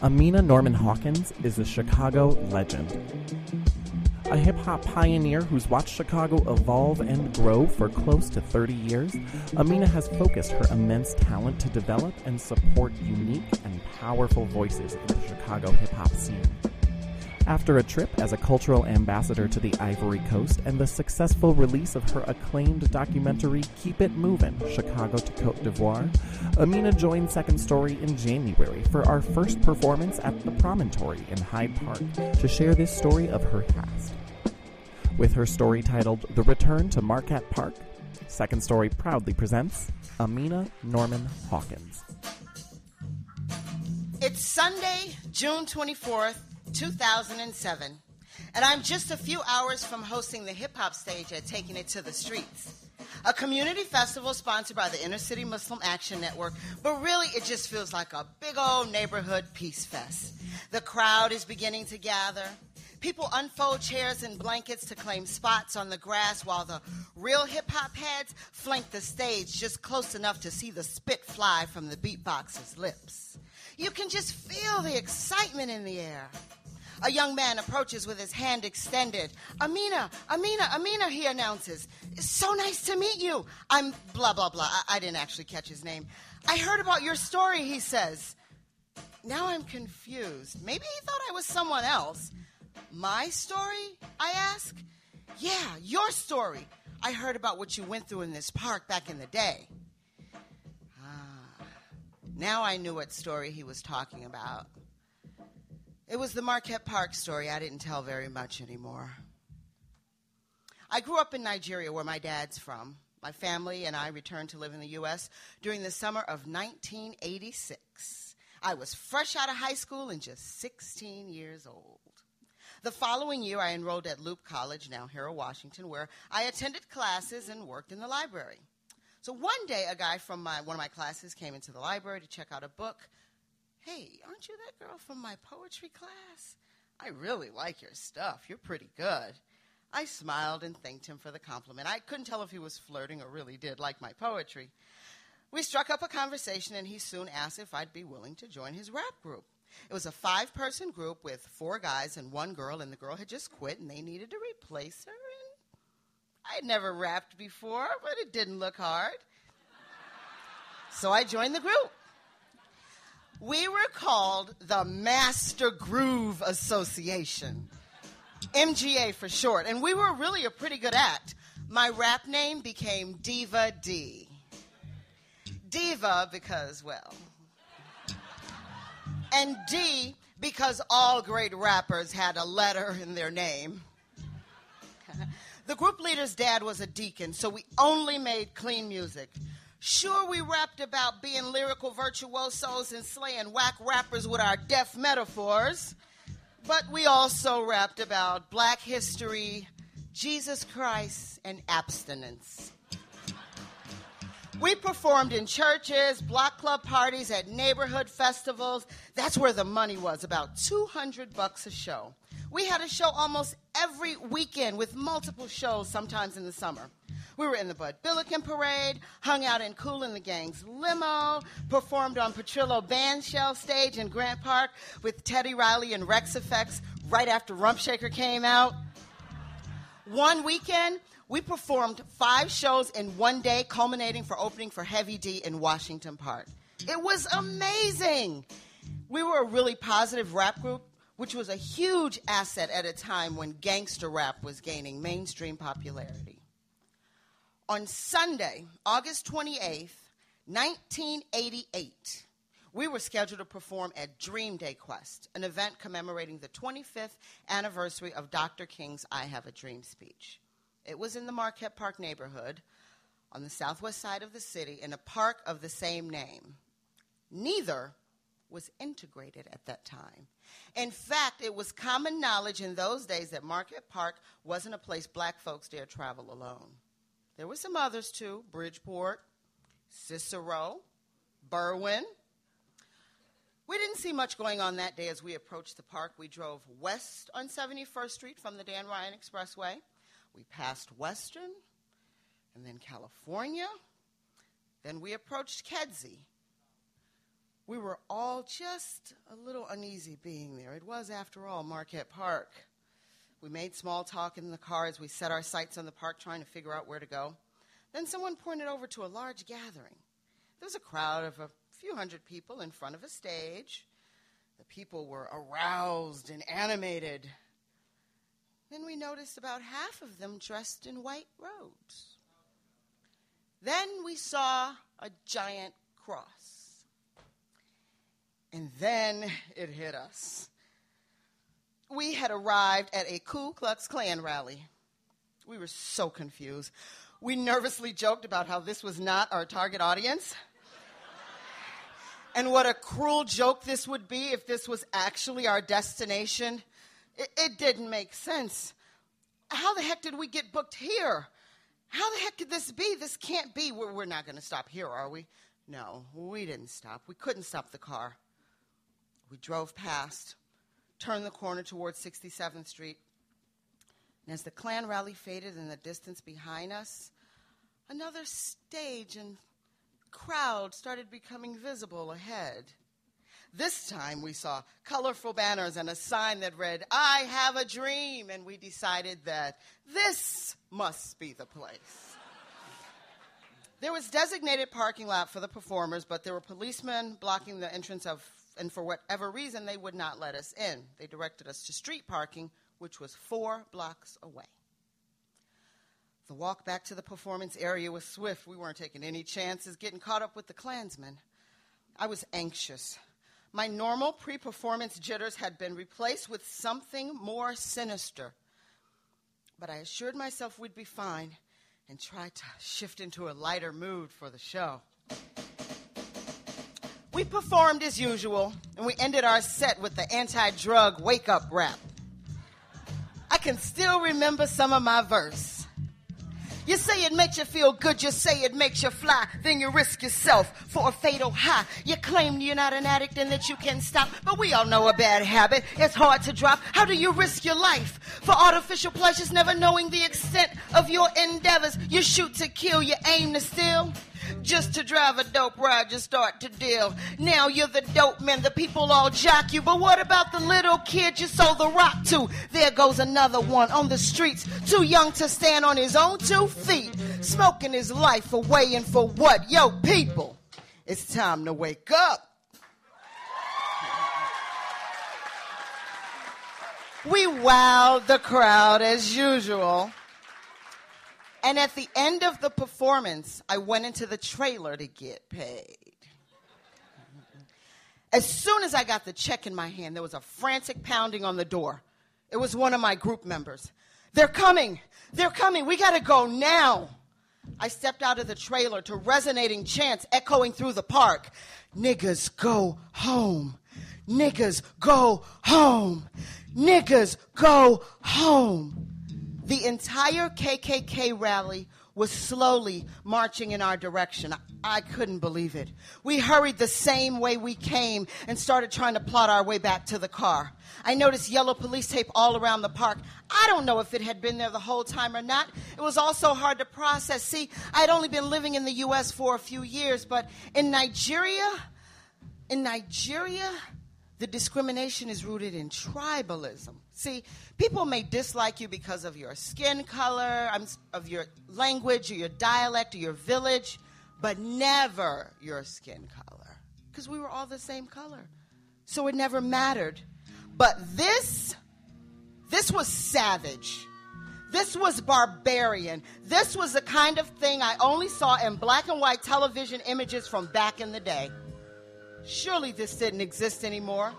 Amina Norman Hawkins is a Chicago legend. A hip hop pioneer who's watched Chicago evolve and grow for close to 30 years, Amina has focused her immense talent to develop and support unique and powerful voices in the Chicago hip hop scene. After a trip as a cultural ambassador to the Ivory Coast and the successful release of her acclaimed documentary Keep It Movin' Chicago to Cote d'Ivoire, Amina joined Second Story in January for our first performance at the Promontory in Hyde Park to share this story of her past. With her story titled The Return to Marquette Park, Second Story proudly presents Amina Norman Hawkins. It's Sunday, June 24th, 2007, and I'm just a few hours from hosting the hip hop stage at Taking It to the Streets, a community festival sponsored by the Inner City Muslim Action Network, but really it just feels like a big old neighborhood peace fest. The crowd is beginning to gather. People unfold chairs and blankets to claim spots on the grass while the real hip hop heads flank the stage just close enough to see the spit fly from the beatboxer's lips. You can just feel the excitement in the air. A young man approaches with his hand extended. Amina, Amina, Amina, he announces. It's so nice to meet you. I'm blah, blah, blah. I, I didn't actually catch his name. I heard about your story, he says. Now I'm confused. Maybe he thought I was someone else. My story? I ask. Yeah, your story. I heard about what you went through in this park back in the day. Ah, now I knew what story he was talking about. It was the Marquette Park story I didn't tell very much anymore. I grew up in Nigeria, where my dad's from. My family and I returned to live in the U.S. during the summer of 1986. I was fresh out of high school and just 16 years old. The following year, I enrolled at Loop College, now Harold Washington, where I attended classes and worked in the library. So one day, a guy from my, one of my classes came into the library to check out a book. Hey, aren't you that girl from my poetry class? I really like your stuff. You're pretty good. I smiled and thanked him for the compliment. I couldn't tell if he was flirting or really did like my poetry. We struck up a conversation, and he soon asked if I'd be willing to join his rap group. It was a five person group with four guys and one girl, and the girl had just quit, and they needed to replace her. And I'd never rapped before, but it didn't look hard. So I joined the group. We were called the Master Groove Association, MGA for short, and we were really a pretty good act. My rap name became Diva D. Diva because, well, and D because all great rappers had a letter in their name. the group leader's dad was a deacon, so we only made clean music. Sure, we rapped about being lyrical virtuosos and slaying whack rappers with our deaf metaphors, but we also rapped about black history, Jesus Christ, and abstinence. We performed in churches, block club parties, at neighborhood festivals. That's where the money was, about 200 bucks a show. We had a show almost every weekend with multiple shows, sometimes in the summer. We were in the Bud Billiken Parade, hung out in Kool and the Gang's limo, performed on Petrillo Bandshell stage in Grant Park with Teddy Riley and Rex Effects right after Rump Shaker came out. One weekend, we performed five shows in one day, culminating for opening for Heavy D in Washington Park. It was amazing. We were a really positive rap group, which was a huge asset at a time when gangster rap was gaining mainstream popularity. On Sunday, August 28th, 1988, we were scheduled to perform at Dream Day Quest, an event commemorating the 25th anniversary of Dr. King's I Have a Dream speech. It was in the Marquette Park neighborhood on the southwest side of the city in a park of the same name. Neither was integrated at that time. In fact, it was common knowledge in those days that Marquette Park wasn't a place black folks dare travel alone. There were some others too Bridgeport, Cicero, Berwyn. We didn't see much going on that day as we approached the park. We drove west on 71st Street from the Dan Ryan Expressway. We passed Western and then California. Then we approached Kedzie. We were all just a little uneasy being there. It was, after all, Marquette Park. We made small talk in the car as we set our sights on the park, trying to figure out where to go. Then someone pointed over to a large gathering. There was a crowd of a few hundred people in front of a stage. The people were aroused and animated. Then we noticed about half of them dressed in white robes. Then we saw a giant cross. And then it hit us. We had arrived at a Ku Klux Klan rally. We were so confused. We nervously joked about how this was not our target audience. and what a cruel joke this would be if this was actually our destination. It, it, didn't make sense. How the heck did we get booked here? How the heck could this be? This can't be. We're, we're not going to stop here, are we? No, we didn't stop. We couldn't stop the car. We drove past, turned the corner towards 67th Street, and as the Klan rally faded in the distance behind us, another stage and crowd started becoming visible ahead. This time we saw colorful banners and a sign that read, I have a dream, and we decided that this must be the place. there was designated parking lot for the performers, but there were policemen blocking the entrance of, and for whatever reason, they would not let us in. They directed us to street parking, which was four blocks away. The walk back to the performance area was swift. We weren't taking any chances getting caught up with the Klansmen. I was anxious. My normal pre performance jitters had been replaced with something more sinister. But I assured myself we'd be fine and tried to shift into a lighter mood for the show. We performed as usual, and we ended our set with the anti drug wake up rap. I can still remember some of my verse. You say it makes you feel good, you say it makes you fly, then you risk yourself for a fatal high. You claim you're not an addict and that you can stop, but we all know a bad habit. It's hard to drop. How do you risk your life for artificial pleasures, never knowing the extent of your endeavors? You shoot to kill, you aim to steal just to drive a dope ride, you start to deal. Now you're the dope man, the people all jock you. But what about the little kid you sold the rock to? There goes another one on the streets, too young to stand on his own two feet, smoking his life away. And for what? Yo, people, it's time to wake up. We wowed the crowd as usual. And at the end of the performance, I went into the trailer to get paid. As soon as I got the check in my hand, there was a frantic pounding on the door. It was one of my group members. They're coming! They're coming! We gotta go now! I stepped out of the trailer to resonating chants echoing through the park. Niggas go home. Niggas go home. Niggas go home. The entire KKK rally was slowly marching in our direction. I, couldn't believe it. We hurried the same way we came and started trying to plot our way back to the car. I noticed yellow police tape all around the park. I don't know if it had been there the whole time or not. It was also hard to process. See, I had only been living in the U.S. for a few years, but in Nigeria, in Nigeria, the discrimination is rooted in tribalism. See, people may dislike you because of your skin color, of your language, or your dialect, or your village, but never your skin color. Because we were all the same color. So it never mattered. But this, this was savage. This was barbarian. This was the kind of thing I only saw in black and white television images from back in the day. Surely this didn't exist anymore.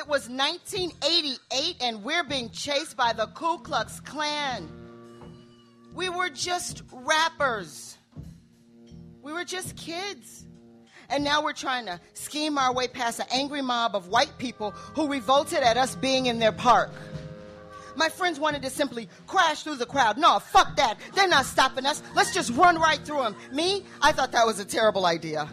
It was 1988 and we're being chased by the Ku Klux Klan. We were just rappers. We were just kids. And now we're trying to scheme our way past an angry mob of white people who revolted at us being in their park. My friends wanted to simply crash through the crowd. No, fuck that. They're not stopping us. Let's just run right through them. Me, I thought that was a terrible idea.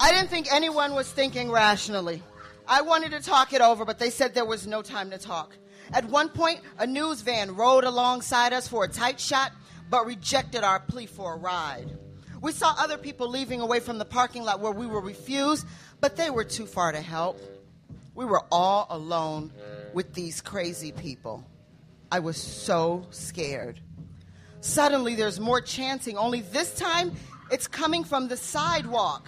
I didn't think anyone was thinking rationally. I wanted to talk it over, but they said there was no time to talk. At one point, a news van rode alongside us for a tight shot, but rejected our plea for a ride. We saw other people leaving away from the parking lot where we were refused, but they were too far to help. We were all alone with these crazy people. I was so scared. Suddenly, there's more chanting, only this time it's coming from the sidewalk.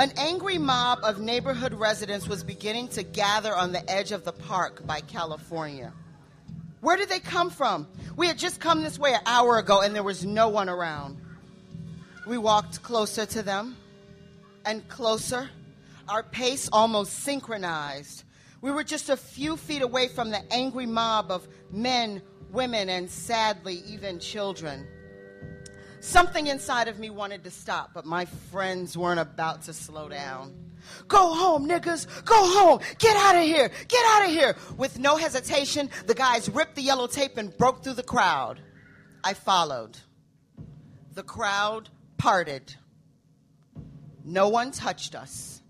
An angry mob of neighborhood residents was beginning to gather on the edge of the park by California. Where did they come from? We had just come this way an hour ago and there was no one around. We walked closer to them and closer, our pace almost synchronized. We were just a few feet away from the angry mob of men, women, and sadly, even children. Something inside of me wanted to stop, but my friends weren't about to slow down. Go home, niggas. Go home. Get out of here. Get out of here. With no hesitation, the guys ripped the yellow tape and broke through the crowd. I followed. The crowd parted. No one touched us.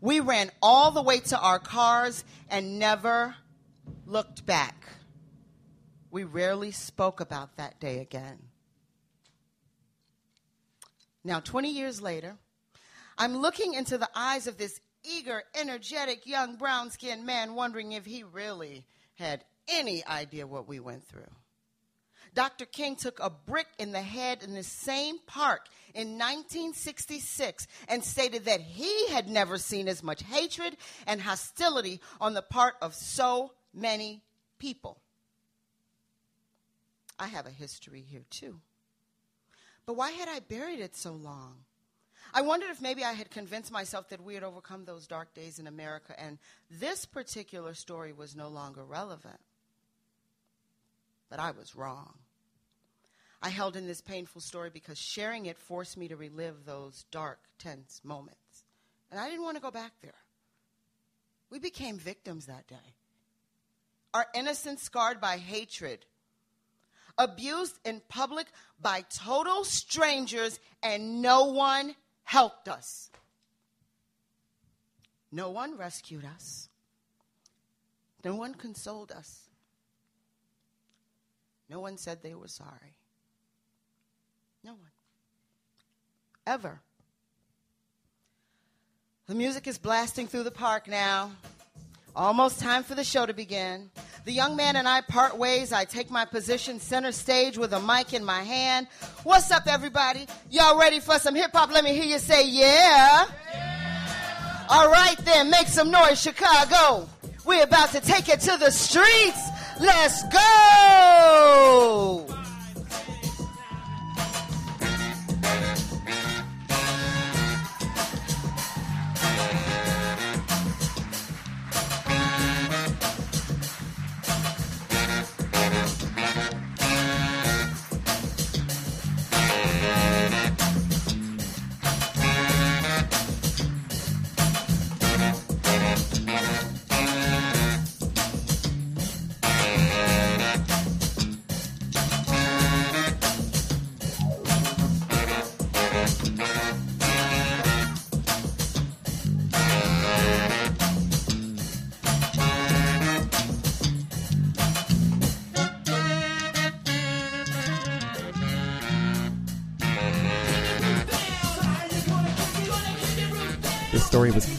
We ran all the way to our cars and never looked back. We rarely spoke about that day again. Now, 20 years later, I'm looking into the eyes of this eager, energetic, young, brown skinned man, wondering if he really had any idea what we went through. Dr. King took a brick in the head in the same park in 1966 and stated that he had never seen as much hatred and hostility on the part of so many people. I have a history here too. But why had I buried it so long? I wondered if maybe I had convinced myself that we had overcome those dark days in America and this particular story was no longer relevant. But I was wrong. I held in this painful story because sharing it forced me to relive those dark, tense moments. And I didn't want to go back there. We became victims that day. Our innocence scarred by hatred, abused in public by total strangers, and no one helped us. No one rescued us. No one consoled us. No one said they were sorry. No one. Ever. The music is blasting through the park now. Almost time for the show to begin. The young man and I part ways. I take my position center stage with a mic in my hand. What's up, everybody? Y'all ready for some hip hop? Let me hear you say, yeah. yeah. All right, then, make some noise, Chicago. We're about to take it to the streets. Let's go.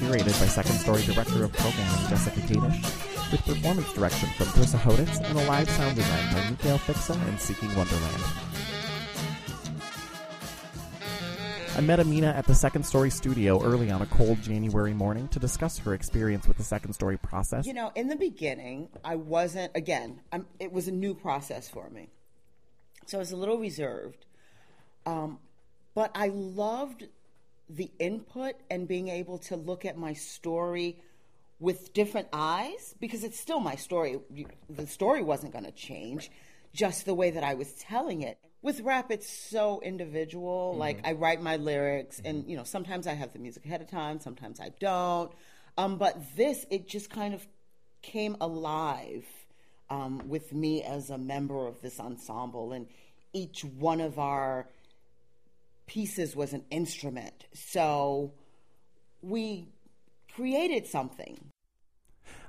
Curated by Second Story Director of Programming Jessica Kadish, with performance direction from Chris Hoditz and a live sound design by Mikhail Fixa and Seeking Wonderland. I met Amina at the Second Story studio early on a cold January morning to discuss her experience with the Second Story process. You know, in the beginning, I wasn't, again, I'm, it was a new process for me. So I was a little reserved. Um, but I loved the input and being able to look at my story with different eyes because it's still my story. The story wasn't going to change, just the way that I was telling it. With rap, it's so individual. Mm-hmm. Like I write my lyrics, mm-hmm. and you know, sometimes I have the music ahead of time, sometimes I don't. Um, but this, it just kind of came alive um, with me as a member of this ensemble, and each one of our pieces was an instrument. So we created something.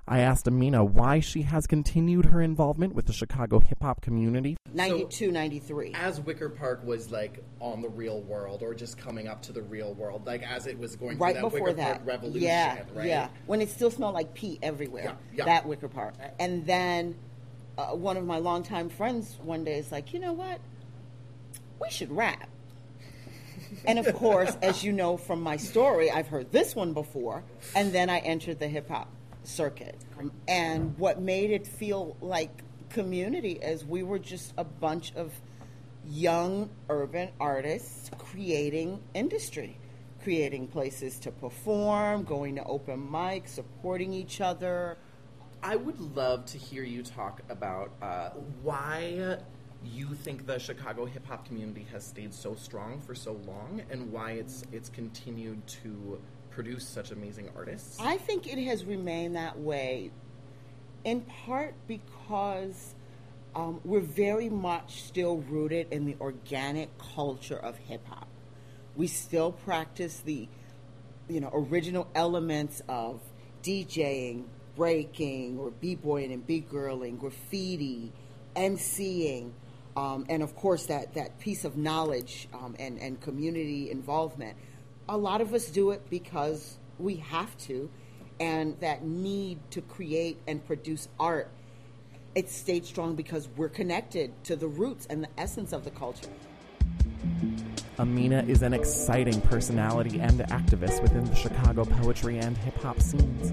I asked Amina why she has continued her involvement with the Chicago hip hop community. 92, 93. As Wicker Park was like on the real world or just coming up to the real world, like as it was going right through that before Wicker that. Park revolution, yeah, right? yeah. When it still smelled like pee everywhere. Yeah, yeah. That Wicker Park. And then uh, one of my longtime friends one day is like, you know what? We should rap. And of course, as you know from my story, I've heard this one before. And then I entered the hip hop circuit. And what made it feel like community is we were just a bunch of young urban artists creating industry, creating places to perform, going to open mics, supporting each other. I would love to hear you talk about uh, why you think the Chicago hip hop community has stayed so strong for so long, and why it's it's continued to produce such amazing artists. I think it has remained that way in part because um, we're very much still rooted in the organic culture of hip hop. We still practice the you know original elements of DJing, breaking, or b-boying and b-girling, graffiti, and MCing, um, and of course that that piece of knowledge um, and and community involvement. A lot of us do it because we have to, and that need to create and produce art. It stayed strong because we're connected to the roots and the essence of the culture. Amina is an exciting personality and activist within the Chicago poetry and hip hop scenes.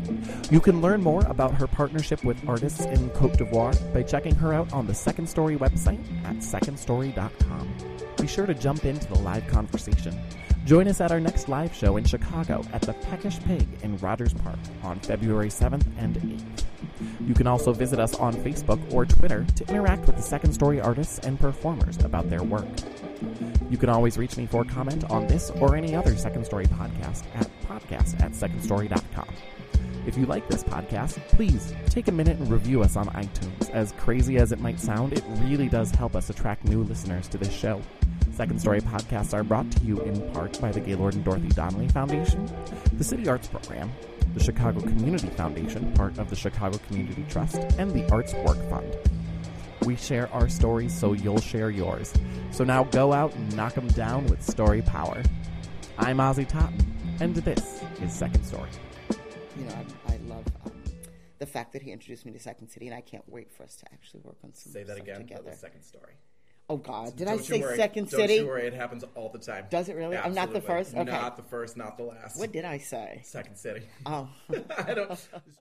You can learn more about her partnership with artists in Cote d'Ivoire by checking her out on the Second Story website at secondstory.com. Be sure to jump into the live conversation. Join us at our next live show in Chicago at the Peckish Pig in Rogers Park on February 7th and 8th. You can also visit us on Facebook or Twitter to interact with the Second Story artists and performers about their work. You can always reach me for comment on this or any other Second Story podcast at podcast at secondstory.com. If you like this podcast, please take a minute and review us on iTunes. As crazy as it might sound, it really does help us attract new listeners to this show. Second Story podcasts are brought to you in part by the Gaylord and Dorothy Donnelly Foundation, the City Arts Program, the Chicago Community Foundation, part of the Chicago Community Trust, and the Arts Work Fund. We share our stories so you'll share yours. So now go out and knock them down with story power. I'm Ozzy Totten, and this is Second Story. You know, I, I love um, the fact that he introduced me to Second City, and I can't wait for us to actually work on some Say that stuff again. together. That was second story. Oh God, did Don't I say worry. Second Don't City? you worry. It happens all the time. Does it really? I'm not the first? Okay. Not the first. Not the last. What did I say? Second city. Oh. I don't.